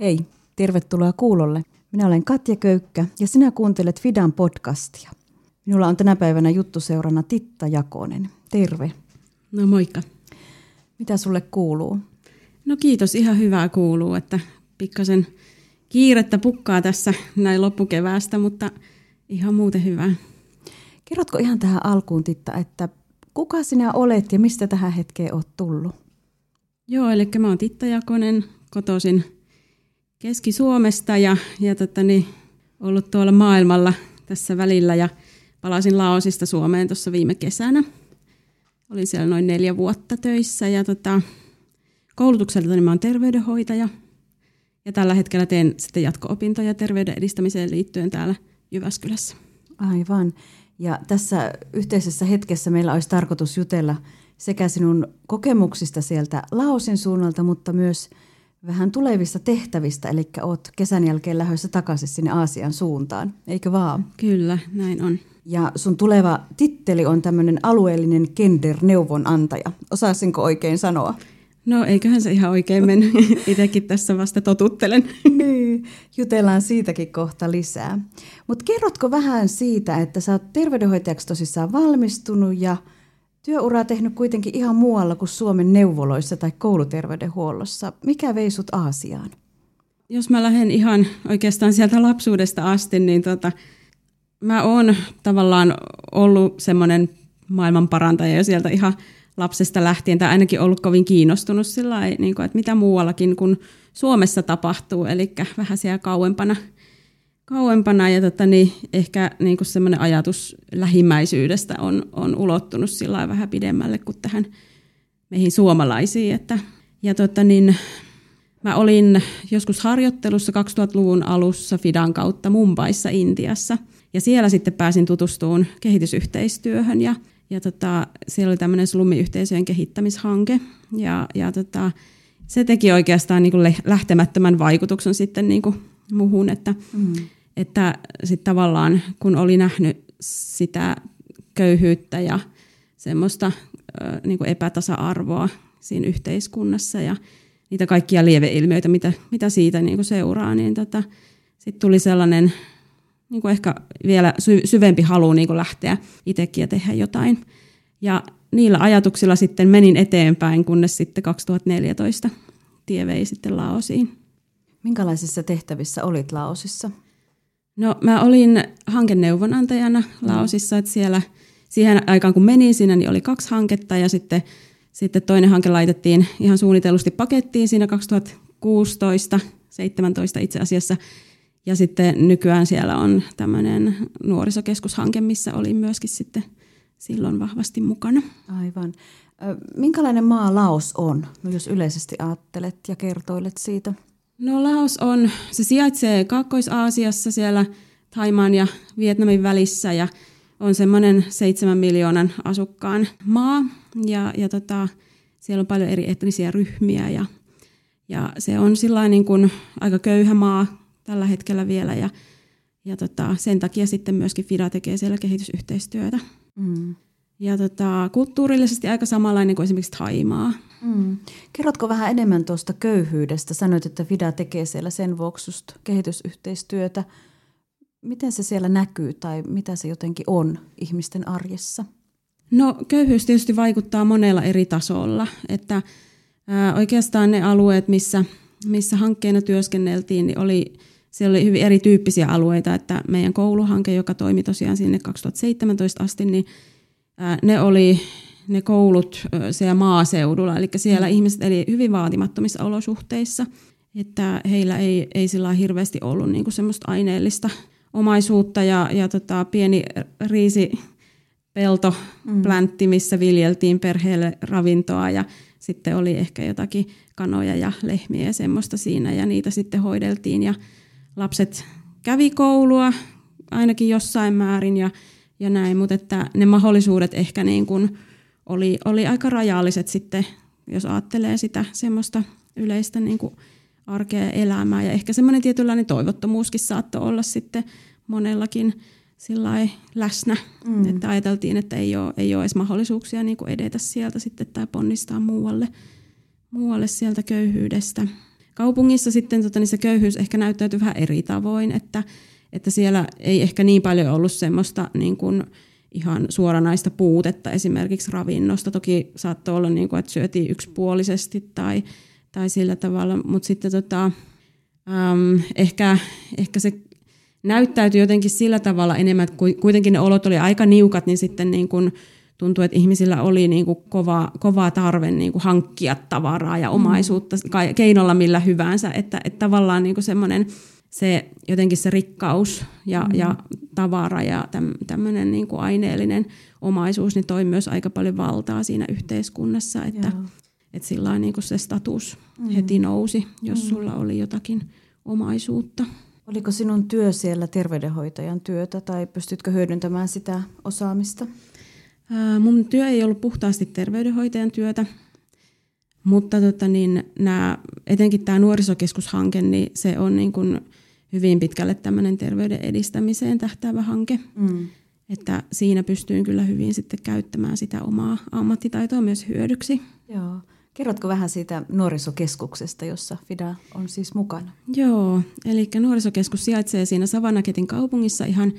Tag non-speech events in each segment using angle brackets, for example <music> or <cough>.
Hei, tervetuloa kuulolle. Minä olen Katja Köykkä ja sinä kuuntelet Fidan podcastia. Minulla on tänä päivänä juttuseurana Titta Jakonen. Terve. No moikka. Mitä sulle kuuluu? No kiitos, ihan hyvää kuuluu, että pikkasen kiirettä pukkaa tässä näin loppukeväästä, mutta ihan muuten hyvää. Kerrotko ihan tähän alkuun, Titta, että kuka sinä olet ja mistä tähän hetkeen olet tullut? Joo, eli mä oon Titta Jakonen, kotoisin Keski-Suomesta ja, ja tota, niin, ollut tuolla maailmalla tässä välillä ja palasin Laosista Suomeen tuossa viime kesänä. Olin siellä noin neljä vuotta töissä ja tota, koulutukselta niin mä oon terveydenhoitaja ja tällä hetkellä teen sitten jatko-opintoja terveyden edistämiseen liittyen täällä Jyväskylässä. Aivan. Ja tässä yhteisessä hetkessä meillä olisi tarkoitus jutella sekä sinun kokemuksista sieltä Laosin suunnalta, mutta myös vähän tulevista tehtävistä, eli oot kesän jälkeen lähdössä takaisin sinne Aasian suuntaan, eikö vaan? Kyllä, näin on. Ja sun tuleva titteli on tämmöinen alueellinen gender-neuvonantaja. Osaisinko oikein sanoa? No eiköhän se ihan oikein mennyt. <laughs> Itsekin tässä vasta totuttelen. <laughs> niin, jutellaan siitäkin kohta lisää. Mutta kerrotko vähän siitä, että sä oot terveydenhoitajaksi tosissaan valmistunut ja työuraa tehnyt kuitenkin ihan muualla kuin Suomen neuvoloissa tai kouluterveydenhuollossa. Mikä vei sut Aasiaan? Jos mä lähden ihan oikeastaan sieltä lapsuudesta asti, niin tota, mä oon tavallaan ollut semmoinen maailman parantaja jo sieltä ihan lapsesta lähtien, tai ainakin ollut kovin kiinnostunut sillä niin että mitä muuallakin kuin Suomessa tapahtuu, eli vähän siellä kauempana, kauempana ja tota, niin ehkä niin kuin semmoinen ajatus lähimmäisyydestä on, on ulottunut sillä vähän pidemmälle kuin tähän meihin suomalaisiin. Että, ja tota, niin, mä olin joskus harjoittelussa 2000-luvun alussa Fidan kautta Mumbaissa Intiassa, ja siellä sitten pääsin tutustumaan kehitysyhteistyöhön ja ja tota, siellä oli tämmöinen slumiyhteisöjen kehittämishanke. Ja, ja tota, se teki oikeastaan niin kuin lähtemättömän vaikutuksen sitten niin kuin muhun, että, mm. Että sit tavallaan kun oli nähnyt sitä köyhyyttä ja semmoista niin kuin epätasa-arvoa siinä yhteiskunnassa ja niitä kaikkia lieveilmiöitä, mitä, mitä siitä niin kuin seuraa, niin tota, sitten tuli sellainen niin kuin ehkä vielä sy- syvempi halu niin kuin lähteä itsekin ja tehdä jotain. Ja niillä ajatuksilla sitten menin eteenpäin, kunnes sitten 2014 tie vei sitten Laosiin. Minkälaisissa tehtävissä olit Laosissa? No mä olin hankeneuvonantajana Laosissa, että siellä siihen aikaan kun menin siinä, niin oli kaksi hanketta ja sitten, sitten toinen hanke laitettiin ihan suunnitellusti pakettiin siinä 2016, 17 itse asiassa – ja sitten nykyään siellä on tämmöinen nuorisokeskushanke, missä olin myöskin sitten silloin vahvasti mukana. Aivan. Minkälainen maa Laos on, jos yleisesti ajattelet ja kertoilet siitä? No Laos on, se sijaitsee Kaakkois-Aasiassa siellä Taimaan ja Vietnamin välissä ja on semmoinen seitsemän miljoonan asukkaan maa ja, ja tota, siellä on paljon eri etnisiä ryhmiä ja, ja se on niin kuin aika köyhä maa tällä hetkellä vielä ja, ja tota, sen takia sitten myöskin FIDA tekee siellä kehitysyhteistyötä. Mm. Ja tota, kulttuurillisesti aika samanlainen kuin esimerkiksi Taimaa. Mm. Kerrotko vähän enemmän tuosta köyhyydestä? Sanoit, että FIDA tekee siellä sen vuoksi kehitysyhteistyötä. Miten se siellä näkyy tai mitä se jotenkin on ihmisten arjessa? No köyhyys tietysti vaikuttaa monella eri tasolla. Että, ää, oikeastaan ne alueet, missä, missä hankkeena työskenneltiin, niin oli siellä oli hyvin erityyppisiä alueita, että meidän kouluhanke, joka toimi tosiaan sinne 2017 asti, niin ne oli ne koulut siellä maaseudulla, eli siellä mm. ihmiset eli hyvin vaatimattomissa olosuhteissa, että heillä ei, ei sillä hirveästi ollut niin kuin semmoista aineellista omaisuutta ja, ja tota, pieni riisi pelto, mm. missä viljeltiin perheelle ravintoa ja sitten oli ehkä jotakin kanoja ja lehmiä ja semmoista siinä ja niitä sitten hoideltiin ja lapset kävi koulua ainakin jossain määrin ja, ja näin, mutta että ne mahdollisuudet ehkä niin kuin oli, oli aika rajalliset sitten, jos ajattelee sitä semmoista yleistä niin kuin arkea ja elämää. Ja ehkä semmoinen tietynlainen toivottomuuskin saattoi olla sitten monellakin läsnä, mm. että ajateltiin, että ei ole, ei ole edes mahdollisuuksia niin kuin edetä sieltä sitten tai ponnistaa muualle, muualle sieltä köyhyydestä. kaupungissa sitten tota, niin se köyhyys ehkä näyttäytyy vähän eri tavoin, että, että siellä ei ehkä niin paljon ollut semmoista niin kuin, ihan suoranaista puutetta esimerkiksi ravinnosta. Toki saattoi olla, niin kuin, että syötiin yksipuolisesti tai, tai sillä tavalla, mutta sitten tota, äm, ehkä, ehkä se näyttäytyi jotenkin sillä tavalla enemmän, että kuitenkin ne olot oli aika niukat, niin sitten niin kuin tuntui, että ihmisillä oli niin kuin kova, kova tarve niin kuin hankkia tavaraa ja omaisuutta keinolla millä hyvänsä, että, että tavallaan niin kuin semmoinen se jotenkin se rikkaus ja, mm. ja tavara ja täm, tämmöinen niin kuin aineellinen omaisuus niin toi myös aika paljon valtaa siinä yhteiskunnassa, että, että sillä niin kuin se status mm. heti nousi, jos mm. sulla oli jotakin omaisuutta. Oliko sinun työ siellä terveydenhoitajan työtä tai pystytkö hyödyntämään sitä osaamista? Ää, mun työ ei ollut puhtaasti terveydenhoitajan työtä, mutta tota niin, nämä, etenkin tämä nuorisokeskushanke, niin se on niin kuin hyvin pitkälle tämmöinen terveyden edistämiseen tähtäävä hanke. Mm. Että siinä pystyin kyllä hyvin sitten käyttämään sitä omaa ammattitaitoa myös hyödyksi. Joo. Kerrotko vähän siitä nuorisokeskuksesta, jossa FIDA on siis mukana? Joo, eli nuorisokeskus sijaitsee siinä Savanaketin kaupungissa ihan,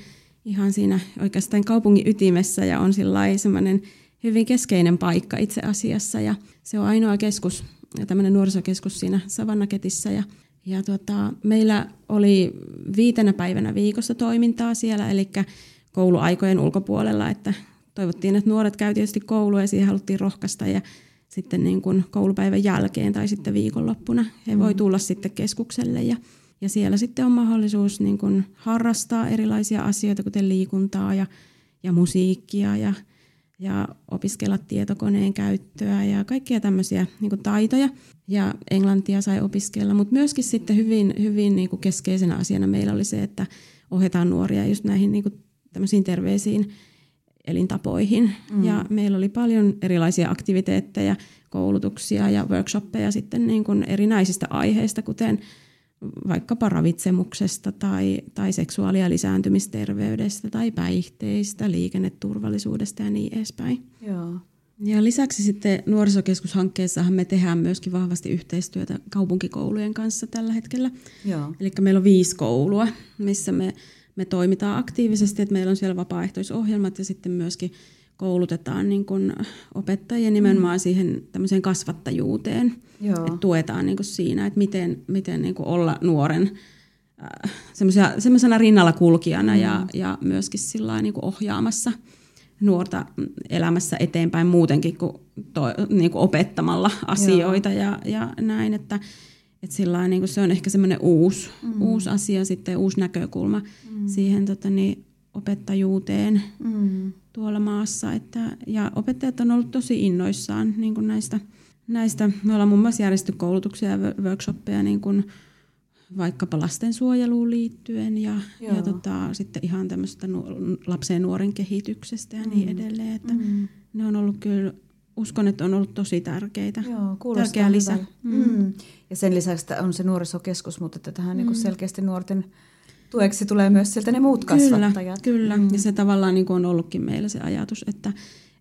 ihan siinä oikeastaan kaupungin ytimessä ja on semmoinen hyvin keskeinen paikka itse asiassa. Ja se on ainoa keskus, tämmöinen nuorisokeskus siinä Savannaketissä ja ja tota, meillä oli viitenä päivänä viikossa toimintaa siellä, eli kouluaikojen ulkopuolella, että toivottiin, että nuoret käy tietysti koulua ja siihen haluttiin rohkaista ja sitten niin kuin koulupäivän jälkeen tai sitten viikonloppuna he voi mm. tulla sitten keskukselle ja, ja siellä sitten on mahdollisuus niin kuin harrastaa erilaisia asioita, kuten liikuntaa ja, ja musiikkia ja, ja opiskella tietokoneen käyttöä ja kaikkia tämmöisiä niin kuin taitoja. Ja englantia sai opiskella, mutta myöskin sitten hyvin, hyvin niin kuin keskeisenä asiana meillä oli se, että ohjataan nuoria just näihin niin kuin tämmöisiin terveisiin elintapoihin. Mm. Ja meillä oli paljon erilaisia aktiviteetteja, koulutuksia ja workshoppeja sitten niin kuin erinäisistä aiheista, kuten vaikkapa ravitsemuksesta tai, tai seksuaali- ja lisääntymisterveydestä tai päihteistä, liikenneturvallisuudesta ja niin edespäin. Joo. Ja lisäksi sitten nuorisokeskushankkeessahan me tehdään myöskin vahvasti yhteistyötä kaupunkikoulujen kanssa tällä hetkellä. Joo. Eli meillä on viisi koulua, missä me, me toimitaan aktiivisesti, että meillä on siellä vapaaehtoisohjelmat ja sitten myöskin koulutetaan niin kuin opettajia nimenomaan mm. siihen tämmöiseen kasvattajuuteen. Joo. Että tuetaan niin kuin siinä, että miten, miten niin kuin olla nuoren äh, semmoisena rinnalla kulkijana mm. ja, ja myöskin sillä niin kuin ohjaamassa nuorta elämässä eteenpäin muutenkin kuin, to, niin kuin opettamalla asioita ja, ja näin, että, että sillä niin kuin se on ehkä semmoinen uusi, mm. uusi asia sitten, uusi näkökulma mm. siihen tota, niin, opettajuuteen mm. Tuolla maassa. Että, ja opettajat on ollut tosi innoissaan niin kuin näistä, näistä. Me ollaan muun muassa järjestetty koulutuksia ja workshoppeja niin kuin vaikkapa lastensuojeluun liittyen ja, ja tota, sitten ihan tämmöistä nu- lapsen ja nuoren kehityksestä ja niin mm. edelleen. Että mm. Ne on ollut kyllä, uskon, että on ollut tosi tärkeitä. Joo, Tärkeä lisä. Mm. Mm. Ja sen lisäksi on se nuorisokeskus, mutta että tähän niinku mm. niin selkeästi nuorten tueksi tulee myös sieltä ne muut kasvattajat. Kyllä, kyllä. Mm. ja se tavallaan niin kuin on ollutkin meillä se ajatus, että,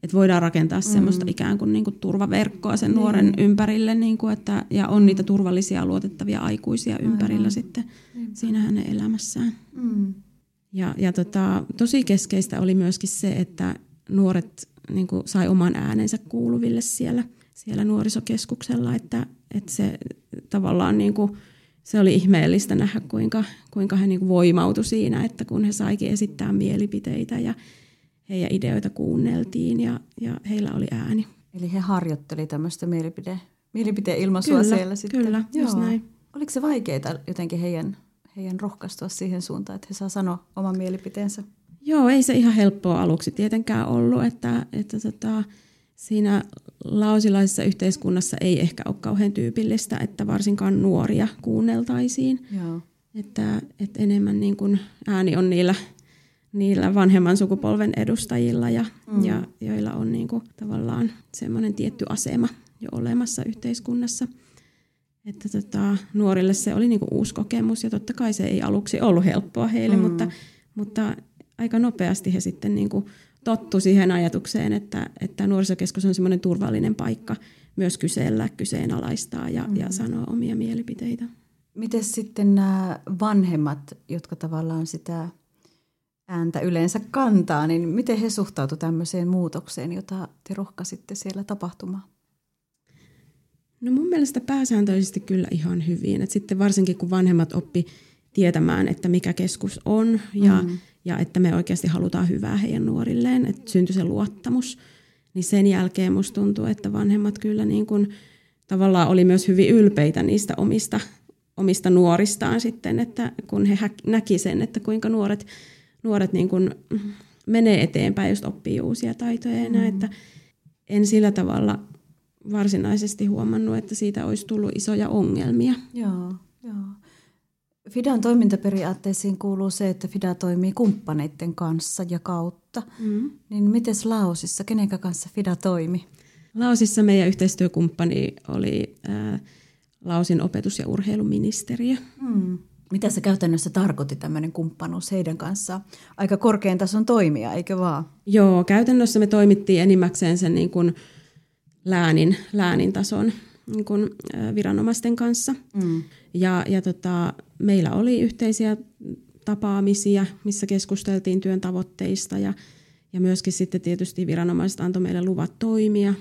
että voidaan rakentaa mm. semmoista ikään kuin, niin kuin turvaverkkoa sen nuoren mm. ympärille, niin kuin, että, ja on niitä turvallisia luotettavia aikuisia ympärillä Aivan. sitten Niinpä. siinä hänen elämässään. Mm. Ja, ja tota, tosi keskeistä oli myöskin se, että nuoret niin kuin, sai oman äänensä kuuluville siellä, siellä nuorisokeskuksella, että, että se tavallaan niin kuin, se oli ihmeellistä nähdä, kuinka, kuinka he niin voimautui siinä, että kun he saikin esittää mielipiteitä ja heidän ideoita kuunneltiin ja, ja heillä oli ääni. Eli he harjoitteli tämmöistä mielipide, mielipiteen-ilmaisua kyllä, siellä sitten? Kyllä, Joo. just näin. Oliko se vaikeaa jotenkin heidän, heidän rohkaistua siihen suuntaan, että he saa sanoa oman mielipiteensä? Joo, ei se ihan helppoa aluksi tietenkään ollut, että, että tota, siinä lausilaisessa yhteiskunnassa ei ehkä ole kauhean tyypillistä, että varsinkaan nuoria kuunneltaisiin. Joo. Että, että enemmän niin kuin ääni on niillä, niillä vanhemman sukupolven edustajilla, ja, mm. ja joilla on niin kuin tavallaan semmoinen tietty asema jo olemassa yhteiskunnassa. Että tota, nuorille se oli niin kuin uusi kokemus ja totta kai se ei aluksi ollut helppoa heille, mm. mutta, mutta aika nopeasti he sitten niin kuin tottu siihen ajatukseen, että, että nuorisokeskus on semmoinen turvallinen paikka myös kysellä, kyseenalaistaa ja, mm. ja sanoa omia mielipiteitä. Miten sitten nämä vanhemmat, jotka tavallaan sitä ääntä yleensä kantaa, niin miten he suhtautuivat tämmöiseen muutokseen, jota te rohkaisitte siellä tapahtumaan? No mun mielestä pääsääntöisesti kyllä ihan hyvin. Et sitten varsinkin kun vanhemmat oppi tietämään, että mikä keskus on ja, mm. Ja että me oikeasti halutaan hyvää heidän nuorilleen, että syntyi se luottamus, niin sen jälkeen musta tuntuu, että vanhemmat kyllä niin kuin, tavallaan oli myös hyvin ylpeitä niistä omista, omista nuoristaan sitten, että kun he näki sen, että kuinka nuoret, nuoret niin kuin menee eteenpäin, just oppii uusia taitoja ja näin, mm. että en sillä tavalla varsinaisesti huomannut, että siitä olisi tullut isoja ongelmia. Joo, joo. Fidan toimintaperiaatteisiin kuuluu se, että Fida toimii kumppaneiden kanssa ja kautta. Mm. Niin miten Laosissa, kenen kanssa Fida toimi? Laosissa meidän yhteistyökumppani oli ää, Laosin opetus- ja urheiluministeriö. Mm. Mitä se käytännössä tarkoitti tämmöinen kumppanuus heidän kanssaan? Aika korkean tason toimia, eikö vaan? Joo, käytännössä me toimittiin enimmäkseen sen niin kuin läänin, läänin tason niin kuin, viranomaisten kanssa. Mm. Ja, ja tota, meillä oli yhteisiä tapaamisia, missä keskusteltiin työn tavoitteista ja, ja myöskin sitten tietysti viranomaiset antoi meille luvat toimia.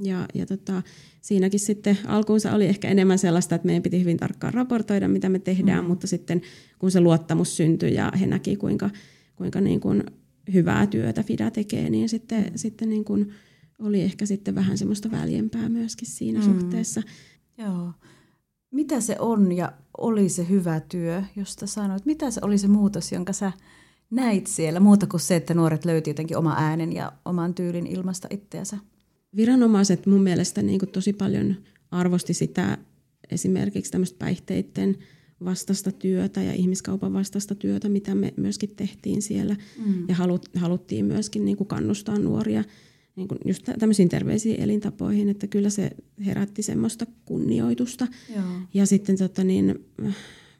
Ja, ja tota, siinäkin sitten alkuunsa oli ehkä enemmän sellaista, että meidän piti hyvin tarkkaan raportoida, mitä me tehdään, mm. mutta sitten kun se luottamus syntyi ja he näki, kuinka, kuinka niin kuin hyvää työtä FIDA tekee, niin sitten, mm. sitten niin kuin oli ehkä sitten vähän semmoista väljempää myöskin siinä mm. suhteessa. Joo. Mitä se on ja oli se hyvä työ, josta sanoit? Mitä se oli se muutos, jonka sä näit siellä, muuta kuin se, että nuoret löyti jotenkin oma äänen ja oman tyylin ilmasta itseänsä? Viranomaiset mun mielestä niin tosi paljon arvosti sitä esimerkiksi tämmöistä päihteiden vastaista työtä ja ihmiskaupan vastaista työtä, mitä me myöskin tehtiin siellä. Mm. Ja haluttiin myöskin niin kuin kannustaa nuoria niin kuin just tämmöisiin terveisiin elintapoihin, että kyllä se herätti semmoista kunnioitusta. Joo. Ja sitten tota niin,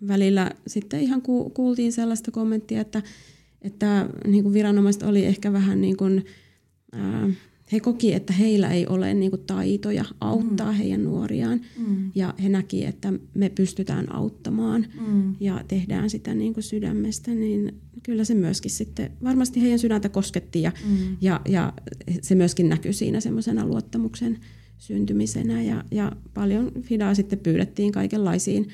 välillä sitten ihan kuultiin sellaista kommenttia, että, että niin kuin viranomaiset oli ehkä vähän niin kuin, ää, he koki, että heillä ei ole niin kuin, taitoja auttaa mm. heidän nuoriaan. Mm. Ja he näki, että me pystytään auttamaan mm. ja tehdään sitä niin kuin sydämestä. Niin kyllä se myöskin sitten varmasti heidän sydäntä kosketti ja, mm. ja, ja se myöskin näkyy siinä semmoisena luottamuksen syntymisenä. Ja, ja paljon Fidaa sitten pyydettiin kaikenlaisiin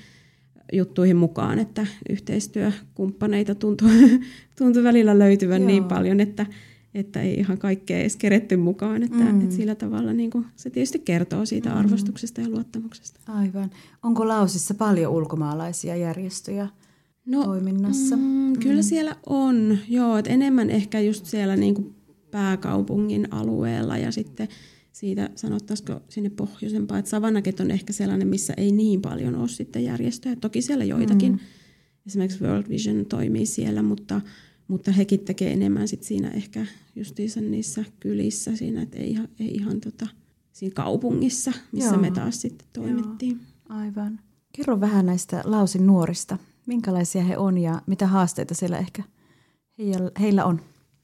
juttuihin mukaan, että yhteistyökumppaneita tuntui, <laughs> tuntui välillä löytyvän niin Joo. niin paljon, että että ei ihan kaikkea edes keretty mukaan. Että, mm. että sillä tavalla niin kuin, se tietysti kertoo siitä mm. arvostuksesta ja luottamuksesta. Aivan. Onko Laosissa paljon ulkomaalaisia järjestöjä no, toiminnassa? Mm, kyllä mm. siellä on, joo. Että enemmän ehkä just siellä niin kuin pääkaupungin alueella ja sitten siitä sanottaisiko sinne pohjoisempaan, että Savanaket on ehkä sellainen, missä ei niin paljon ole sitten järjestöjä. Toki siellä joitakin, mm. esimerkiksi World Vision toimii siellä, mutta mutta hekin tekee enemmän sit siinä ehkä justiinsa niissä kylissä, siinä, että ei ihan, ei ihan tota, siinä kaupungissa, missä Joo. me taas sitten toimittiin. Joo, aivan. Kerro vähän näistä Lausin nuorista. Minkälaisia he on ja mitä haasteita siellä ehkä heillä on?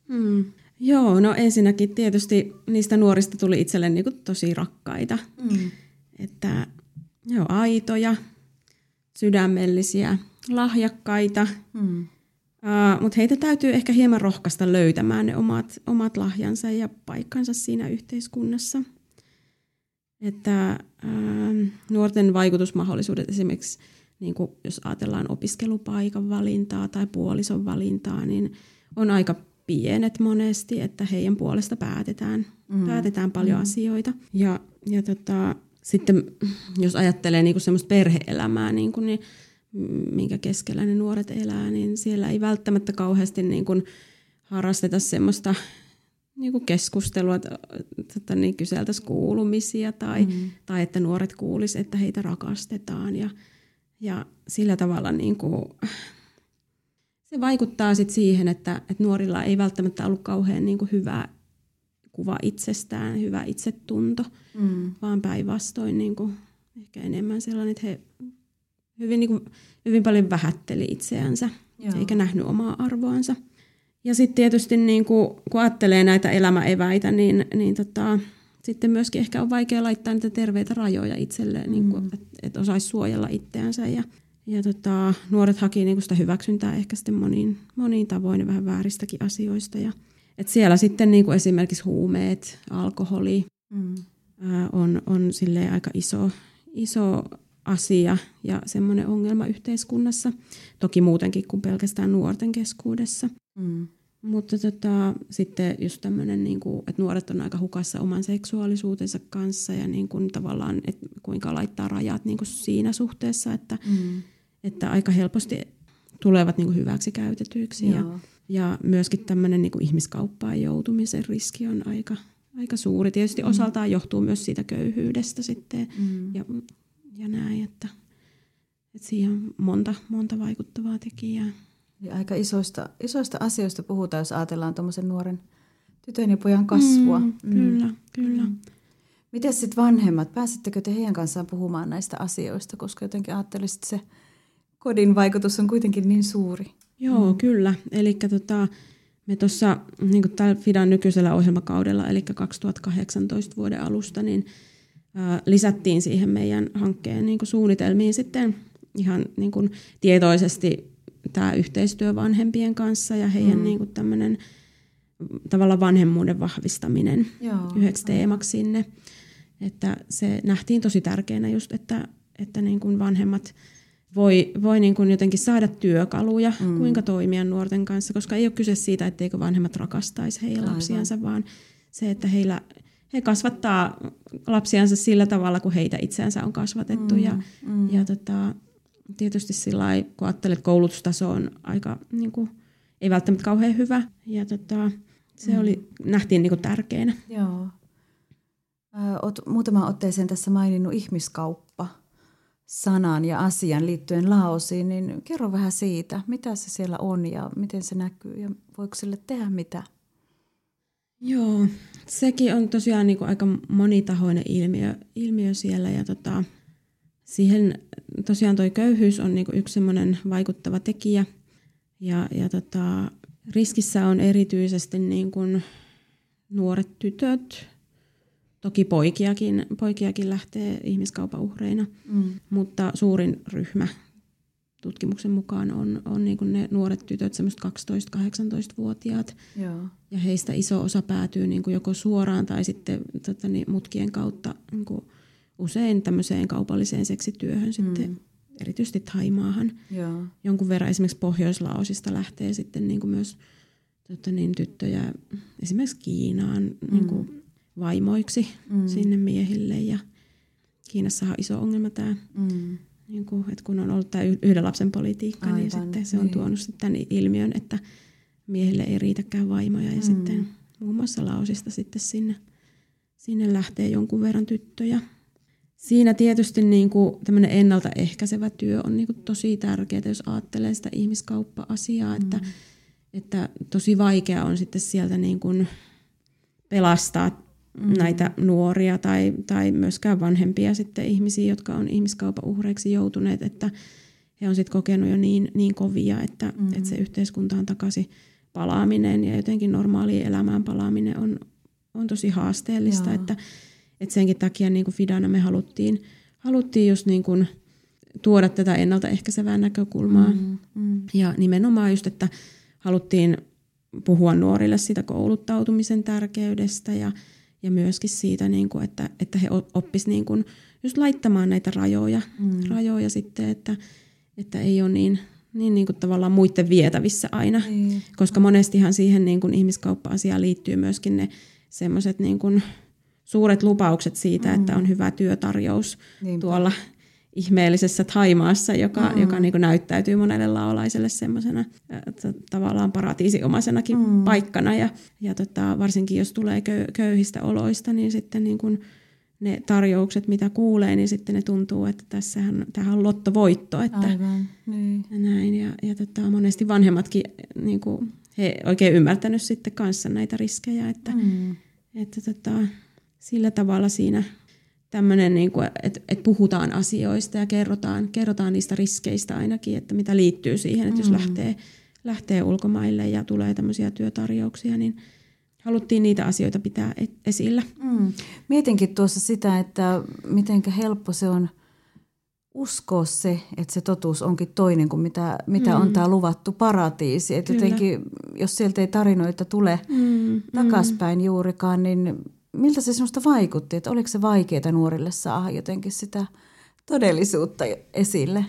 Mm. Joo, no ensinnäkin tietysti niistä nuorista tuli itselle niinku tosi rakkaita. Mm. Että joo, aitoja, sydämellisiä, lahjakkaita. Mm Uh, Mutta heitä täytyy ehkä hieman rohkaista löytämään ne omat, omat lahjansa ja paikkansa siinä yhteiskunnassa. Että uh, nuorten vaikutusmahdollisuudet esimerkiksi, niin kuin jos ajatellaan opiskelupaikan valintaa tai puolison valintaa, niin on aika pienet monesti, että heidän puolesta päätetään, mm. päätetään paljon mm. asioita. Ja, ja tota, sitten jos ajattelee niin semmoista perheelämää, niin, kuin, niin minkä keskellä ne nuoret elää, niin siellä ei välttämättä kauheasti niin kuin harrasteta semmoista niin kuin keskustelua, että niin kyseltäisiin kuulumisia tai, mm. tai että nuoret kuulisivat, että heitä rakastetaan. Ja, ja sillä tavalla niin kuin, se vaikuttaa sit siihen, että, että nuorilla ei välttämättä ollut kauhean niin kuin hyvä kuva itsestään, hyvä itsetunto, mm. vaan päinvastoin niin kuin, ehkä enemmän sellainen, että he hyvin, niin kuin, hyvin paljon vähätteli itseänsä Joo. eikä nähnyt omaa arvoansa. ja sitten tietysti niin kuin, kun ajattelee näitä elämäeväitä, niin, niin tota, sitten myöskin ehkä on vaikea laittaa niitä terveitä rajoja itselleen, niin mm. että et osaisi suojella itseänsä. Ja, ja tota, nuoret haki niin sitä hyväksyntää ehkä sitten moniin, moniin tavoin vähän vääristäkin asioista. Ja, et siellä sitten niin kuin esimerkiksi huumeet, alkoholi mm. ää, on, on aika iso, iso asia ja semmoinen ongelma yhteiskunnassa. Toki muutenkin kuin pelkästään nuorten keskuudessa. Mm. Mutta tota, sitten just tämmöinen, niin kuin, että nuoret on aika hukassa oman seksuaalisuutensa kanssa ja niin kuin, tavallaan, että kuinka laittaa rajat niin kuin siinä suhteessa, että, mm. että aika helposti tulevat niin kuin hyväksi käytetyiksi. Ja, ja myöskin tämmöinen niin kuin ihmiskauppaan joutumisen riski on aika, aika suuri. Tietysti mm. osaltaan johtuu myös siitä köyhyydestä sitten mm. ja, ja näin, että, että siihen on monta, monta vaikuttavaa tekijää. Eli aika isoista, isoista asioista puhutaan, jos ajatellaan tuommoisen nuoren tytön ja pojan kasvua. Mm, mm. Kyllä, kyllä. Mm. Miten sitten vanhemmat, pääsittekö te heidän kanssaan puhumaan näistä asioista, koska jotenkin ajattelisit, että se kodin vaikutus on kuitenkin niin suuri. Joo, mm. kyllä. Eli tota, me tuossa niin tällä Fidan nykyisellä ohjelmakaudella, eli 2018 vuoden alusta, niin lisättiin siihen meidän hankkeen niin suunnitelmiin sitten ihan niin kuin tietoisesti tämä yhteistyö vanhempien kanssa ja heidän mm. niin kuin tämmöinen tavallaan vanhemmuuden vahvistaminen Joo, yhdeksi teemaksi sinne. Että se nähtiin tosi tärkeänä just, että, että niin kuin vanhemmat voi, voi niin kuin jotenkin saada työkaluja, mm. kuinka toimia nuorten kanssa, koska ei ole kyse siitä, etteikö vanhemmat rakastaisi heidän lapsiansa, vaan se, että heillä, he kasvattaa lapsiansa sillä tavalla, kun heitä itseänsä on kasvatettu. Mm. Ja, mm. ja tota, tietysti sillä lailla, kun ajattelet, että koulutustaso on aika, niin kuin, ei välttämättä kauhean hyvä. Ja tota, se mm. oli, nähtiin niin kuin tärkeänä. Joo. Olet muutaman otteeseen tässä maininnut ihmiskauppa sanan ja asian liittyen Laosiin, niin kerro vähän siitä, mitä se siellä on ja miten se näkyy ja voiko sille tehdä mitä? Joo, sekin on tosiaan niin kuin aika monitahoinen ilmiö, ilmiö siellä ja tota, siihen tosiaan tuo köyhyys on niinku yksi semmoinen vaikuttava tekijä. Ja, ja tota, riskissä on erityisesti niin kuin nuoret tytöt, toki poikiakin, poikiakin lähtee ihmiskaupan uhreina, mm. mutta suurin ryhmä tutkimuksen mukaan on, on niin kuin ne nuoret tytöt, semmoiset 12-18-vuotiaat. Joo. Ja heistä iso osa päätyy niin kuin joko suoraan tai sitten tota, niin, mutkien kautta niin kuin usein tämmöiseen kaupalliseen seksityöhön sitten, mm. erityisesti Taimaahan. Joo. Jonkun verran esimerkiksi Pohjois-Laosista lähtee sitten niin kuin myös tota niin, tyttöjä esimerkiksi Kiinaan mm. niin kuin vaimoiksi mm. sinne miehille. Ja Kiinassahan on iso ongelma tämä, mm. Niin kuin, että kun on ollut tämä yhden lapsen politiikka, niin Aivan, niin sitten se on niin. tuonut sitten tämän ilmiön, että miehille ei riitäkään vaimoja. Ja mm. sitten muun muassa Laosista sitten sinne, sinne lähtee jonkun verran tyttöjä siinä tietysti niin kuin tämmöinen ennaltaehkäisevä työ on niin kuin tosi tärkeää, jos ajattelee sitä ihmiskauppa-asiaa, mm. että, että tosi vaikea on sitten sieltä niin kuin pelastaa mm. näitä nuoria tai, tai myöskään vanhempia sitten ihmisiä, jotka on ihmiskaupan uhreiksi joutuneet, että he on sitten kokenut jo niin, niin kovia, että, mm. että se yhteiskuntaan takaisin palaaminen ja jotenkin normaaliin elämään palaaminen on, on tosi haasteellista, Joo. että et senkin takia niin kuin Fidana me haluttiin, haluttiin just niin kuin tuoda tätä ennaltaehkäisevää näkökulmaa. Mm, mm. Ja nimenomaan just, että haluttiin puhua nuorille siitä kouluttautumisen tärkeydestä ja, ja myöskin siitä, niin kuin, että, että he oppisivat niin kuin just laittamaan näitä rajoja, mm. rajoja sitten, että, että ei ole niin, niin, niin kuin tavallaan muiden vietävissä aina. Ei. Koska monestihan siihen niin kuin ihmiskauppa-asiaan liittyy myöskin ne semmoiset niin kuin suuret lupaukset siitä, mm. että on hyvä työtarjous Niinpä. tuolla ihmeellisessä Taimaassa, joka, mm. joka niin kuin näyttäytyy monelle laolaiselle semmoisena tavallaan paratiisiomasenakin mm. paikkana. Ja, ja tota, varsinkin jos tulee köyhistä oloista, niin sitten niin kuin ne tarjoukset, mitä kuulee, niin sitten ne tuntuu, että tässähän, tämähän on lottovoitto. Että, Aivan, niin. ja näin, ja, ja tota, monesti vanhemmatkin niin kuin, he oikein ymmärtänyt sitten kanssa näitä riskejä, että, mm. että tota, sillä tavalla siinä tämmöinen, niin että, että puhutaan asioista ja kerrotaan, kerrotaan niistä riskeistä ainakin, että mitä liittyy siihen, että mm. jos lähtee, lähtee ulkomaille ja tulee tämmöisiä työtarjouksia, niin haluttiin niitä asioita pitää e-, esillä. Mm. Mietinkin tuossa sitä, että miten helppo se on uskoa se, että se totuus onkin toinen kuin mitä, mitä mm. on tämä luvattu paratiisi. Että jotenkin, jos sieltä ei tarinoita tule mm. mm. takaspäin juurikaan, niin miltä se sinusta vaikutti? Että oliko se vaikeaa nuorille saada jotenkin sitä todellisuutta esille?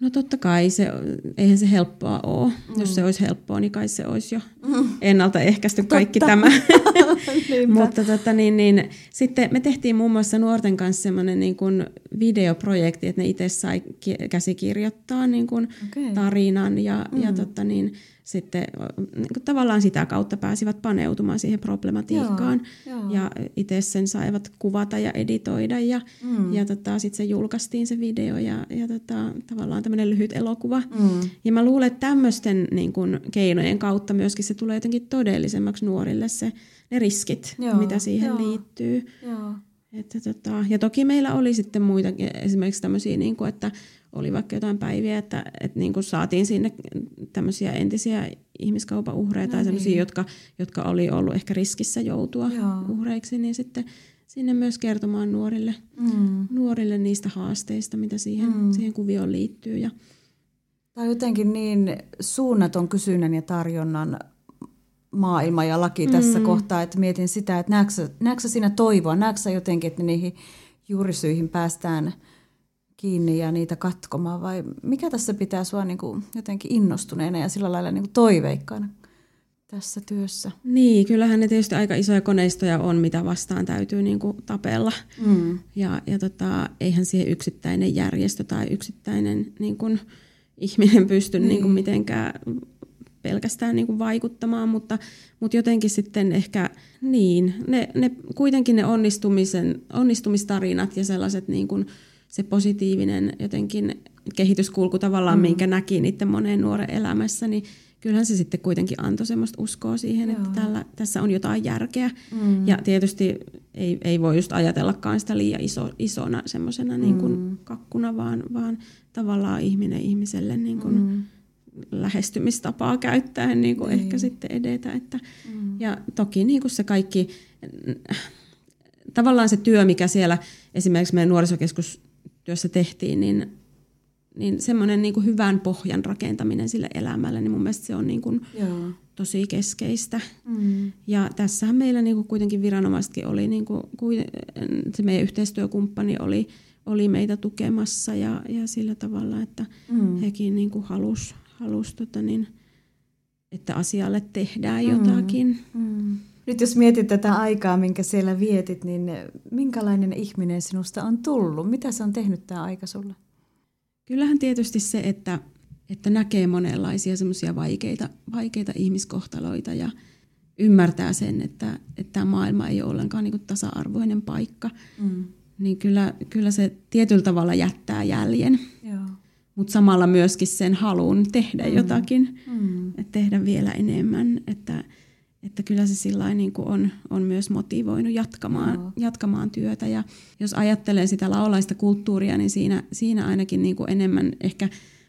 No totta kai, se, eihän se helppoa ole. Mm. Jos se olisi helppoa, niin kai se olisi jo mm. ennaltaehkäisty totta. kaikki tämä. <laughs> Mutta tota, niin, niin, sitten me tehtiin muun muassa nuorten kanssa semmoinen niin kuin videoprojekti, että ne itse sai käsikirjoittaa niin kuin okay. tarinan ja, mm. ja tota, niin, sitten niin kuin tavallaan sitä kautta pääsivät paneutumaan siihen problematiikkaan. Joo, joo. Ja itse sen saivat kuvata ja editoida ja, mm. ja tota, sitten se julkaistiin se video ja, ja tota, tavallaan tämmöinen lyhyt elokuva. Mm. Ja mä luulen, että tämmöisten niin kuin, keinojen kautta myöskin se tulee jotenkin todellisemmaksi nuorille se, ne riskit, joo, mitä siihen joo, liittyy. Joo. Että tota, ja toki meillä oli sitten muita, esimerkiksi tämmöisiä, niin kuin, että oli vaikka jotain päiviä, että, että niin kuin saatiin sinne tämmöisiä entisiä ihmiskaupan uhreja no tai sellaisia, niin. jotka, jotka oli ollut ehkä riskissä joutua Joo. uhreiksi, niin sitten sinne myös kertomaan nuorille, mm. nuorille niistä haasteista, mitä siihen, mm. siihen kuvioon liittyy. Ja Tämä on jotenkin niin suunnaton kysynnän ja tarjonnan maailma ja laki mm. tässä kohtaa, että mietin sitä, että näetkö, näetkö siinä toivoa, näetkö jotenkin, että niihin juurisyihin päästään – kiinni ja niitä katkomaan vai mikä tässä pitää sua niin kuin jotenkin innostuneena ja sillä lailla niin kuin toiveikkaana tässä työssä? Niin, kyllähän ne tietysti aika isoja koneistoja on, mitä vastaan täytyy niin kuin tapella. Mm. Ja, ja tota, eihän siihen yksittäinen järjestö tai yksittäinen niin kuin, ihminen pysty niin. Niin kuin mitenkään pelkästään niin kuin vaikuttamaan, mutta, mutta jotenkin sitten ehkä niin, ne, ne, kuitenkin ne onnistumisen, onnistumistarinat ja sellaiset niin kuin, se positiivinen jotenkin kehityskulku tavallaan, mm. minkä näki niiden moneen nuoren elämässä, niin kyllähän se sitten kuitenkin antoi semmoista uskoa siihen, Joo. että tällä, tässä on jotain järkeä. Mm. Ja tietysti ei, ei voi just ajatellakaan sitä liian iso, isona semmoisena niin kuin mm. kakkuna, vaan, vaan tavallaan ihminen ihmiselle niin kuin mm. Lähestymistapaa käyttäen niin kuin ehkä sitten edetä. Että, mm. Ja toki niin kuin se kaikki, tavallaan se työ, mikä siellä esimerkiksi meidän nuorisokeskus työssä tehtiin, niin, niin semmoinen niin kuin hyvän pohjan rakentaminen sille elämälle, niin mun mielestä se on niin kuin tosi keskeistä. Mm. Ja tässähän meillä niin kuin kuitenkin viranomaisetkin oli, niin kuin, se meidän yhteistyökumppani oli, oli meitä tukemassa ja, ja sillä tavalla, että mm. hekin niin kuin halus, halus tota niin, että asialle tehdään mm. jotakin. Mm. Nyt jos mietit tätä aikaa, minkä siellä vietit, niin minkälainen ihminen sinusta on tullut? Mitä se on tehnyt tämä aika sulle? Kyllähän tietysti se, että, että näkee monenlaisia semmoisia vaikeita, vaikeita ihmiskohtaloita ja ymmärtää sen, että, että tämä maailma ei ole ollenkaan niin tasa-arvoinen paikka, mm. niin kyllä, kyllä se tietyllä tavalla jättää jäljen. Mutta samalla myöskin sen halun tehdä mm. jotakin, mm. että tehdä vielä enemmän. Että, että kyllä se sillä niin kuin on, on myös motivoinut jatkamaan, no. jatkamaan työtä. Ja jos ajattelee sitä laulaista kulttuuria, niin siinä, siinä ainakin niin kuin enemmän ehkä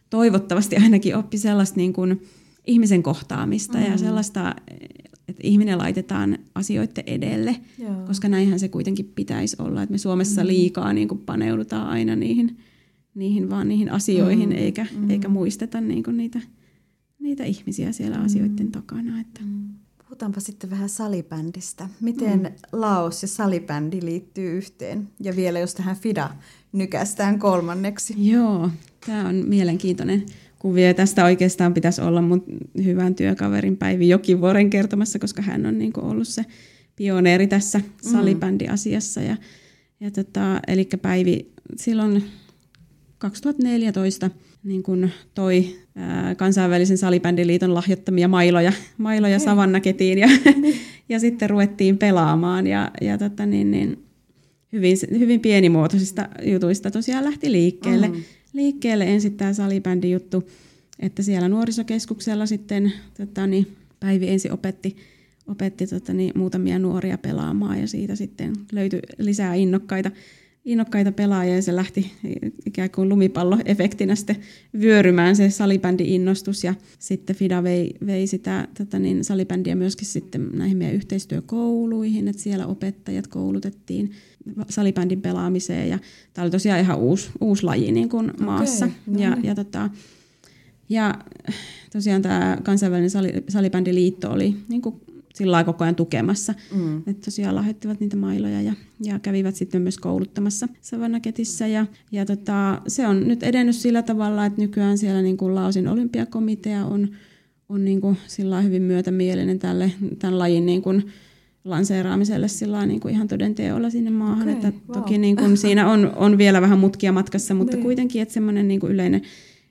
toivottavasti ainakin oppi sellaista niin kuin ihmisen kohtaamista mm. ja sellaista, että ihminen laitetaan asioiden edelle, Joo. koska näinhän se kuitenkin pitäisi olla, että me Suomessa mm. liikaa niin kuin paneudutaan aina niihin, niihin vaan niihin asioihin, mm. eikä, mm. eikä muisteta niin kuin niitä, niitä ihmisiä siellä mm. asioiden takana. Että. Mm. Puhutaanpa sitten vähän salibändistä. Miten mm. Laos ja salibändi liittyy yhteen? Ja vielä jos tähän FIDA nykästään kolmanneksi. Joo, tämä on mielenkiintoinen kuvio. Tästä oikeastaan pitäisi olla mun hyvän työkaverin Päivi Jokivuoren kertomassa, koska hän on niin ollut se pioneeri tässä mm. salibändiasiassa. Ja, ja tota, eli Päivi silloin 2014 niin kuin toi ää, kansainvälisen salibändiliiton lahjoittamia mailoja, mailoja savannaketiin ja, <laughs> <laughs> ja sitten ruvettiin pelaamaan ja, ja tota niin, niin, hyvin, hyvin pienimuotoisista jutuista tosiaan lähti liikkeelle. Mm. Liikkeelle ensin tämä salibändi juttu, että siellä nuorisokeskuksella sitten tota niin, Päivi ensin opetti, opetti tota niin, muutamia nuoria pelaamaan ja siitä sitten löytyi lisää innokkaita innokkaita pelaajia ja se lähti ikään kuin lumipalloefektinä sitten vyörymään se salibändi-innostus ja sitten FIDA vei, vei sitä tätä niin salibändiä myöskin sitten näihin meidän yhteistyökouluihin, että siellä opettajat koulutettiin salibändin pelaamiseen. Ja tämä oli tosiaan ihan uusi, uusi laji niin kuin maassa. okay, no ja, niin. ja, tota, ja tosiaan tämä kansainvälinen salibändiliitto oli niin kuin sillä koko ajan tukemassa. Mm. Että tosiaan lahjoittivat niitä mailoja ja, ja kävivät sitten myös kouluttamassa Savannaketissä. Ja, ja tota, se on nyt edennyt sillä tavalla, että nykyään siellä niin kuin Laosin olympiakomitea on, on niin kuin sillä hyvin myötämielinen tälle, tämän lajin niin kuin lanseeraamiselle sillä niin kuin ihan todenteolla sinne maahan. Okay, että wow. Toki niin kuin siinä on, on vielä vähän mutkia matkassa, mutta niin. kuitenkin että semmoinen niin kuin yleinen,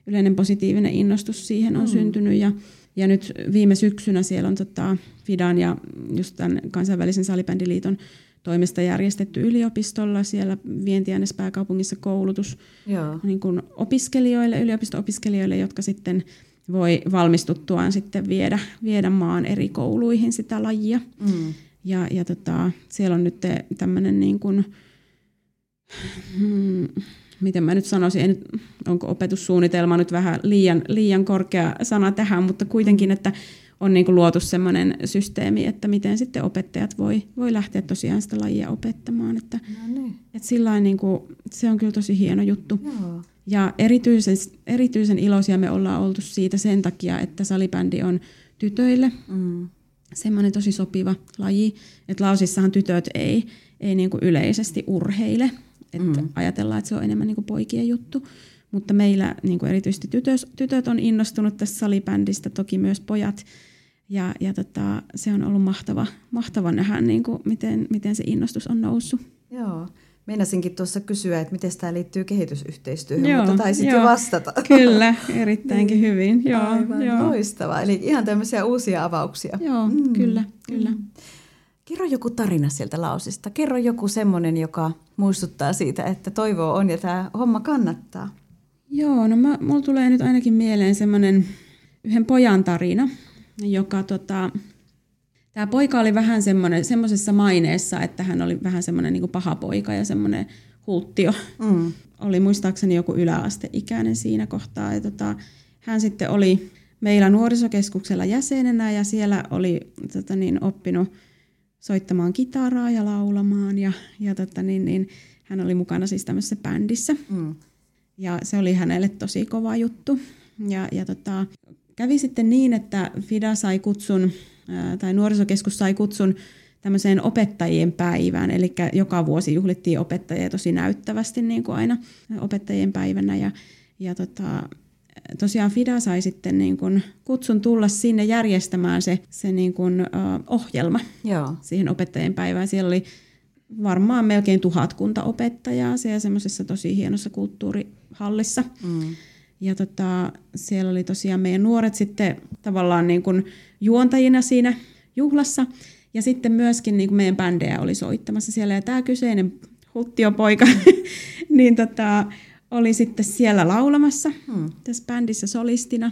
yleinen positiivinen innostus siihen on mm. syntynyt. Ja, ja nyt viime syksynä siellä on tota FIDAN ja just tämän kansainvälisen salibändiliiton toimesta järjestetty yliopistolla siellä vientiännes pääkaupungissa koulutus Joo. Niin kuin opiskelijoille, yliopisto-opiskelijoille, jotka sitten voi valmistuttuaan sitten viedä, viedä maan eri kouluihin sitä lajia. Mm. Ja, ja tota, siellä on nyt tämmöinen niin kuin, hmm, miten mä nyt sanoisin, en, onko opetussuunnitelma nyt vähän liian, liian korkea sana tähän, mutta kuitenkin, että on niin kuin luotu sellainen systeemi, että miten sitten opettajat voi, voi lähteä tosiaan sitä lajia opettamaan. Että, no niin. että sillain niin kuin, se on kyllä tosi hieno juttu. Joo. Ja erityisen, erityisen iloisia me ollaan oltu siitä sen takia, että salibändi on tytöille mm. semmoinen tosi sopiva laji. Että lausissahan tytöt ei, ei niin kuin yleisesti urheile. Että mm. ajatellaan, että se on enemmän niin kuin poikien juttu. Mutta meillä niin kuin erityisesti tytöt, tytöt on innostunut tästä salibändistä, toki myös pojat. Ja, ja tota, se on ollut mahtava, mahtava nähdä, niin kuin, miten, miten se innostus on noussut. Joo. Meinasinkin tuossa kysyä, että miten tämä liittyy kehitysyhteistyöhön, joo, mutta taisit jo vastata. <laughs> Kyllä, erittäinkin niin. hyvin. Joo, Aivan, joo. loistavaa. Eli ihan tämmöisiä uusia avauksia. Joo, mm. kyllä, kyllä. Mm. Kerro joku tarina sieltä lausista. Kerro joku semmoinen, joka muistuttaa siitä, että toivoa on ja tämä homma kannattaa. Joo, no mä, mulla tulee nyt ainakin mieleen semmoinen yhden pojan tarina, joka tota, tämä poika oli vähän semmoinen, semmoisessa maineessa, että hän oli vähän semmoinen niin paha poika ja semmoinen hulttio. Mm. Oli muistaakseni joku yläasteikäinen siinä kohtaa. Ja tota, hän sitten oli meillä nuorisokeskuksella jäsenenä ja siellä oli tota niin, oppinut soittamaan kitaraa ja laulamaan ja, ja tota niin, niin, hän oli mukana siis tämmöisessä bändissä. Mm. Ja se oli hänelle tosi kova juttu. Ja, ja tota, kävi sitten niin, että FIDA sai kutsun, tai nuorisokeskus sai kutsun tämmöiseen opettajien päivään, eli joka vuosi juhlittiin opettajia tosi näyttävästi niin kuin aina opettajien päivänä. Ja, ja tota, tosiaan FIDA sai sitten niin kuin kutsun tulla sinne järjestämään se, se niin kuin, uh, ohjelma Joo. siihen opettajien päivään. Siellä oli varmaan melkein tuhatkunta opettajaa siellä semmoisessa tosi hienossa kulttuurihallissa. Mm. Ja tota, siellä oli tosiaan meidän nuoret sitten tavallaan niin kuin juontajina siinä juhlassa. Ja sitten myöskin niin kuin meidän bändejä oli soittamassa siellä. Ja tämä kyseinen huttiopoika <laughs> niin tota, oli sitten siellä laulamassa hmm. tässä bändissä solistina.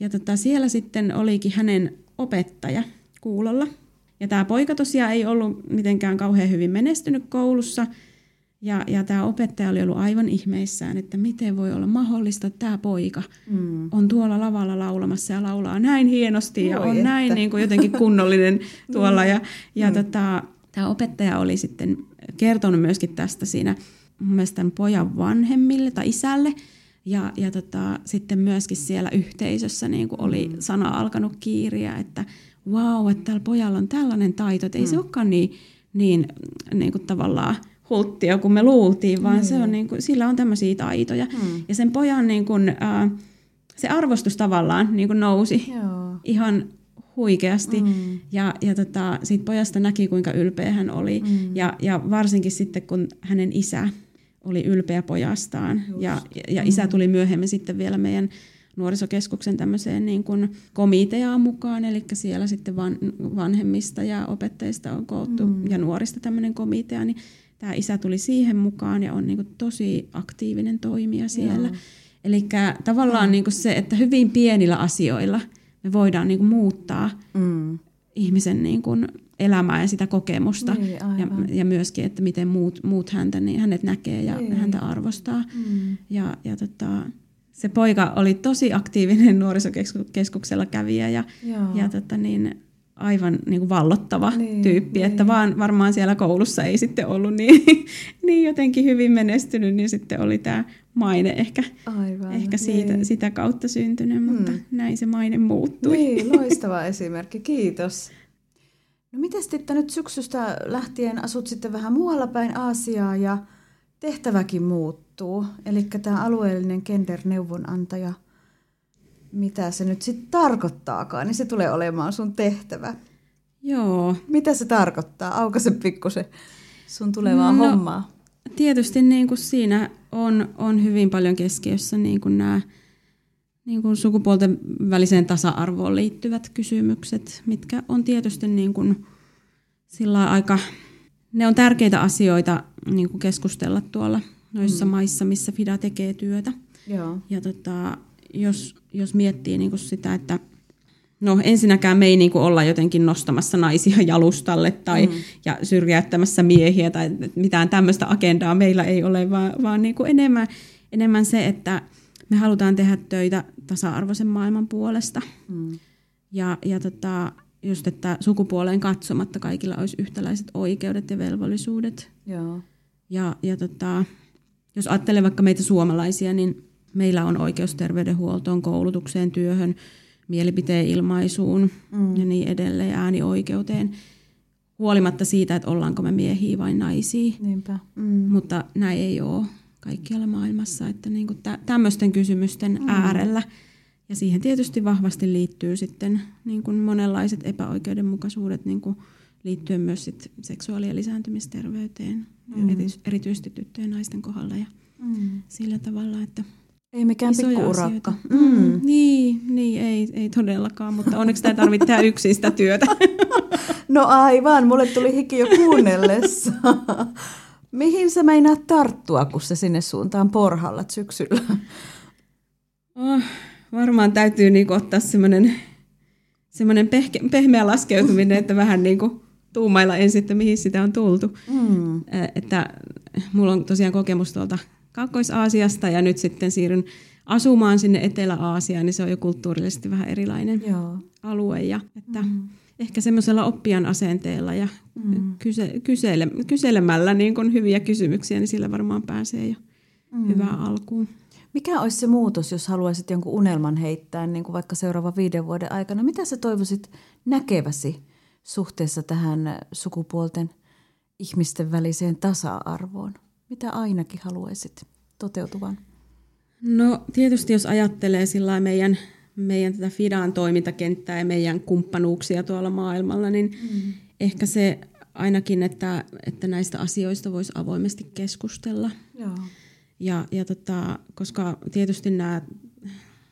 Ja tota, siellä sitten olikin hänen opettaja kuulolla. Ja tämä poika tosiaan ei ollut mitenkään kauhean hyvin menestynyt koulussa. Ja, ja tämä opettaja oli ollut aivan ihmeissään, että miten voi olla mahdollista, että tämä poika mm. on tuolla lavalla laulamassa ja laulaa näin hienosti ja Voi on että. näin niin kuin jotenkin kunnollinen <laughs> tuolla. Ja, ja mm. tota, tämä opettaja oli sitten kertonut myöskin tästä siinä mun mielestä tämän pojan vanhemmille tai isälle. Ja, ja tota, sitten myöskin siellä yhteisössä niin kuin oli mm. sana alkanut kiiriä, että wow, että tällä pojalla on tällainen taito, että ei mm. se olekaan niin, niin, niin kuin tavallaan hulttia kuin me luultiin, vaan mm. se on niin kuin, sillä on tämmöisiä taitoja. Mm. Ja sen pojan niin kuin, äh, se arvostus tavallaan niin kuin nousi Joo. ihan huikeasti. Mm. Ja, ja tota, siitä pojasta näki, kuinka ylpeä hän oli. Mm. Ja, ja varsinkin sitten, kun hänen isä oli ylpeä pojastaan. Ja, ja isä mm. tuli myöhemmin sitten vielä meidän nuorisokeskuksen tämmöiseen niin kuin komiteaan mukaan, eli siellä sitten van, vanhemmista ja opettajista on koottu mm. ja nuorista tämmöinen komitea, niin tämä isä tuli siihen mukaan ja on niin kuin tosi aktiivinen toimija siellä. Eli tavallaan mm. niin kuin se, että hyvin pienillä asioilla me voidaan niin kuin muuttaa mm. ihmisen niin kuin elämää ja sitä kokemusta. Niin, ja, ja myöskin, että miten muut, muut häntä, niin hänet näkee ja Niin. häntä arvostaa. Mm. Ja, ja tota, se poika oli tosi aktiivinen <laughs> nuorisokeskuksella kävijä ja, Joo. ja tota niin, aivan niin kuin vallottava Niin, tyyppi, niin. että vaan varmaan siellä koulussa ei sitten ollut niin, <laughs> niin jotenkin hyvin menestynyt, niin sitten oli tämä maine ehkä, Aivan. ehkä siitä, niin. sitä kautta syntynyt, mutta Mm. näin se maine muuttui. Niin, loistava <laughs> esimerkki, kiitos. No miten sitten nyt syksystä lähtien asut sitten vähän muualla päin Aasiaa ja tehtäväkin muuttuu? Eli tämä alueellinen gender-neuvonantaja, mitä se nyt sitten tarkoittaakaan, niin se tulee olemaan sun tehtävä. Joo, Mitä se tarkoittaa? Aukaise pikkusen sun tulevaa No, hommaa. tietysti niin kuin siinä on, on hyvin paljon keskiössä niin kuin nämä niin kuin sukupuolten väliseen tasa-arvoon liittyvät kysymykset, mitkä on tietysti niin kuin sillä aika, ne on tärkeitä asioita niin kuin keskustella tuolla noissa mm. maissa, missä FIDA tekee työtä. Joo. Ja tota, jos, jos miettii niin kuin sitä, että no ensinnäkään me ei niin kuin olla jotenkin nostamassa naisia jalustalle tai mm. ja syrjäyttämässä miehiä tai mitään tämmöistä agendaa meillä ei ole, vaan, vaan niin kuin enemmän, enemmän se, että me halutaan tehdä töitä tasa-arvoisen maailman puolesta. Mm. Ja, ja tota, just, että sukupuoleen katsomatta kaikilla olisi yhtäläiset oikeudet ja velvollisuudet. Joo. Ja, ja tota, jos ajattelee vaikka meitä suomalaisia, niin meillä on oikeus terveydenhuoltoon, koulutukseen, työhön, mielipiteen ilmaisuun mm. ja niin edelleen, äänioikeuteen, huolimatta siitä, että ollaanko me miehiä vai naisia. Niinpä. Mm. Mutta näin ei ole kaikkialla maailmassa, että niin kuin tä- tämmöisten kysymysten mm. äärellä. Ja siihen tietysti vahvasti liittyy sitten niin kuin monenlaiset epäoikeudenmukaisuudet niin kuin liittyen myös sit seksuaali- ja lisääntymisterveyteen, mm. erityisesti tyttöjen ja naisten kohdalla ja Mm. sillä tavalla, että Ei mikään pikkuurakka. asioita. Mm. Niin, niin ei, ei todellakaan, mutta onneksi tämä tarvitsee tehdä yksin sitä työtä. No aivan, mulle tuli hiki jo kuunnellessa. <laughs> Mihin sä meinaat tarttua, kun sä sinne suuntaan porhallat syksyllä? Oh, varmaan täytyy niinku ottaa semmoinen semmoinen pehke, pehmeä laskeutuminen, että vähän niinku tuumailla ensin, että mihin sitä on tultu. Mm. Että mulla on tosiaan kokemus tuolta Kaakkois-Aasiasta ja nyt sitten siirryn asumaan sinne Etelä-Aasiaan, niin se on jo kulttuurillisesti vähän erilainen Joo. alue. Ja että mm. Ehkä semmoisella oppijan asenteella ja mm. kyse, kysele, kyselemällä niin kun hyviä kysymyksiä, niin sillä varmaan pääsee jo mm. hyvään alkuun. Mikä olisi se muutos, jos haluaisit jonkun unelman heittää, niin kuin vaikka seuraavan viiden vuoden aikana? Mitä sä toivoisit näkeväsi suhteessa tähän sukupuolten ihmisten väliseen tasa-arvoon? Mitä ainakin haluaisit toteutuvan? No tietysti jos ajattelee sillä meidän, meidän tätä FIDAan toimintakenttää ja meidän kumppanuuksia tuolla maailmalla, niin mm. ehkä se ainakin, että, että näistä asioista voisi avoimesti keskustella. Joo. Ja, ja tota, koska tietysti nämä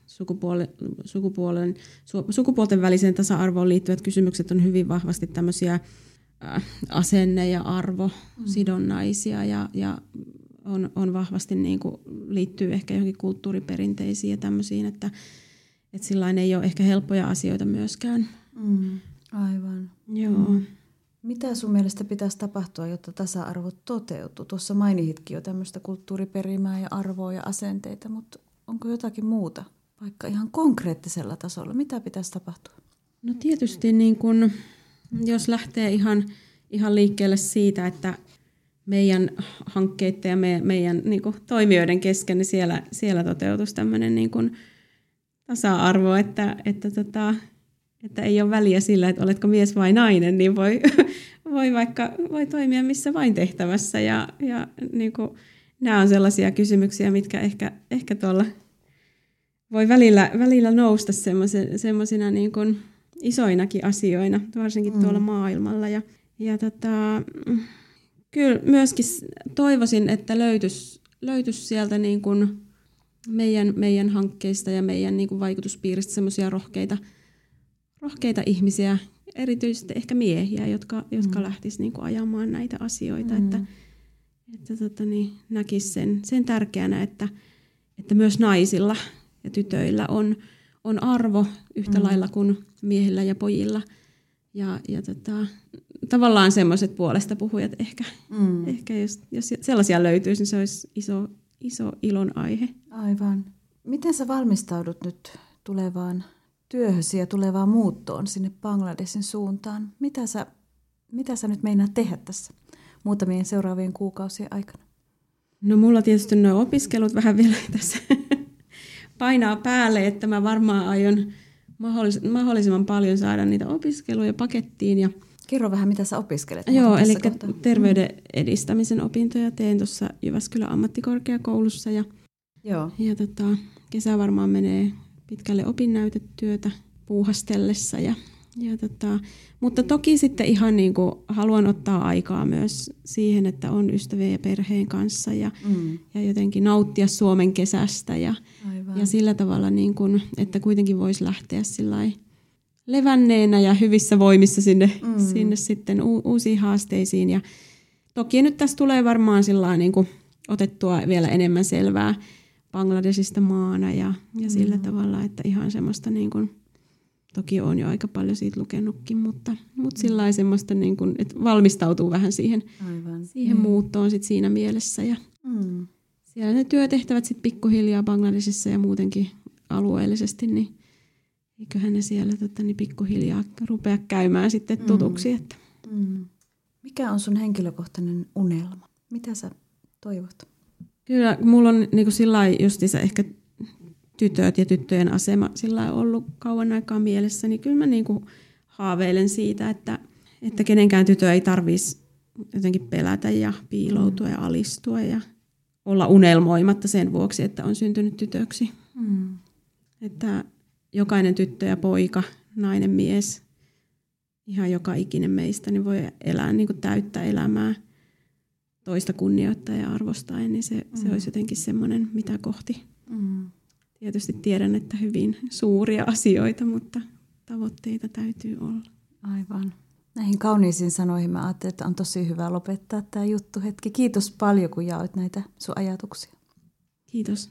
sukupuolen, sukupuolen, su, sukupuolten väliseen tasa-arvoon liittyvät kysymykset on hyvin vahvasti tämmöisiä äh, asenne- ja arvosidonnaisia ja, ja on, on vahvasti niin kuin, liittyy ehkä johonkin kulttuuriperinteisiin ja tämmöisiin, että, että sillä ei ole ehkä helppoja asioita myöskään. Mm. Aivan. Joo. Mm. Mitä sun mielestä pitäisi tapahtua, jotta tasa-arvo toteutuu? Tuossa mainitkin jo tämmöistä kulttuuriperimää ja arvoa ja asenteita, mutta onko jotakin muuta, vaikka ihan konkreettisella tasolla? Mitä pitäisi tapahtua? No tietysti niin kun, jos lähtee ihan, ihan liikkeelle siitä, että meidän hankkeiden ja me, meidän niin kuin, toimijoiden kesken, niin siellä, siellä toteutuisi tämmöinen niin kuin, tasa-arvo, että, että, tota, että ei ole väliä sillä, että oletko mies vai nainen, niin voi, <laughs> voi vaikka voi toimia missä vain tehtävässä. Ja, ja niin kuin, nämä on sellaisia kysymyksiä, mitkä ehkä, ehkä tuolla voi välillä, välillä nousta semmoisina niin kuin isoinakin asioina, varsinkin mm. tuolla maailmalla. Ja, ja tota, kyllä myöskin toivoisin, että löytyisi, löytyisi sieltä niin kuin meidän, meidän hankkeista ja meidän niin kuin vaikutuspiiristä semmoisia rohkeita, rohkeita ihmisiä, erityisesti ehkä miehiä, jotka, jotka mm. lähtisivät niin ajamaan näitä asioita, mm. että, että tota, niin, näkisi sen, sen tärkeänä, että, että myös naisilla ja tytöillä on, on arvo yhtä mm. lailla kuin miehillä ja pojilla. Ja, ja tota, tavallaan semmoiset puolesta puhujat ehkä, mm. ehkä jos, jos sellaisia löytyisi, niin se olisi iso, iso ilon aihe. Aivan. Miten sä valmistaudut nyt tulevaan työhösi ja tulevaan muuttoon sinne Bangladesin suuntaan? Mitä sä, mitä sä nyt meinaat tehdä tässä muutamien seuraavien kuukausien aikana? No mulla tietysti nuo opiskelut vähän vielä <laughs> tässä painaa päälle, että mä varmaan aion mahdollis- mahdollisimman paljon saada niitä opiskeluja pakettiin. Ja Kerro vähän, mitä sä opiskelet. Joo, eli kohtaa. terveyden edistämisen opintoja teen tuossa Jyväskylän ammattikorkeakoulussa. Ja, Joo. ja tota, kesä varmaan menee pitkälle opinnäytetyötä puuhastellessa ja ja tota, mutta toki sitten ihan niin kuin haluan ottaa aikaa myös siihen, että on ystävien ja perheen kanssa ja, mm. ja jotenkin nauttia Suomen kesästä ja, ja sillä tavalla, niin kuin, että kuitenkin voisi lähteä levänneenä ja hyvissä voimissa sinne, mm. sinne sitten u- uusiin haasteisiin. Ja toki nyt tässä tulee varmaan sillä niin kuin otettua vielä enemmän selvää Bangladesista maana ja, ja sillä mm. tavalla, että ihan semmoista niin kuin – Toki on jo aika paljon siitä lukenutkin, mutta, mutta sillä semmoista, niin kuin, että valmistautuu vähän siihen, Aivan. siihen mm. muuttoon sit siinä mielessä. Ja mm. Siellä ne työtehtävät sitten pikkuhiljaa Bangladesissa ja muutenkin alueellisesti, niin eiköhän ne siellä tota, niin pikkuhiljaa rupea käymään sitten mm. tutuksi. Mm. Että. Mm. Mikä on sun henkilökohtainen unelma? Mitä sä toivot? Kyllä, mulla on niin sillä justiinsa ehkä tytöt ja tyttöjen asema sillä on ollut kauan aikaa mielessä, niin kyllä mä niin kuin haaveilen siitä, että, että kenenkään tytö ei tarvitsisi jotenkin pelätä ja piiloutua ja alistua ja olla unelmoimatta sen vuoksi, että on syntynyt tytöksi. Mm. Että jokainen tyttö ja poika, nainen, mies, ihan joka ikinen meistä niin voi elää niin kuin täyttä elämää toista kunnioittaa ja arvostaen, niin se, mm. se olisi jotenkin semmoinen, mitä kohti mm tietysti tiedän, että hyvin suuria asioita, mutta tavoitteita täytyy olla. Aivan. Näihin kauniisiin sanoihin mä ajattelin, että on tosi hyvä lopettaa tämä juttu hetki. Kiitos paljon, kun jaoit näitä sun ajatuksia. Kiitos.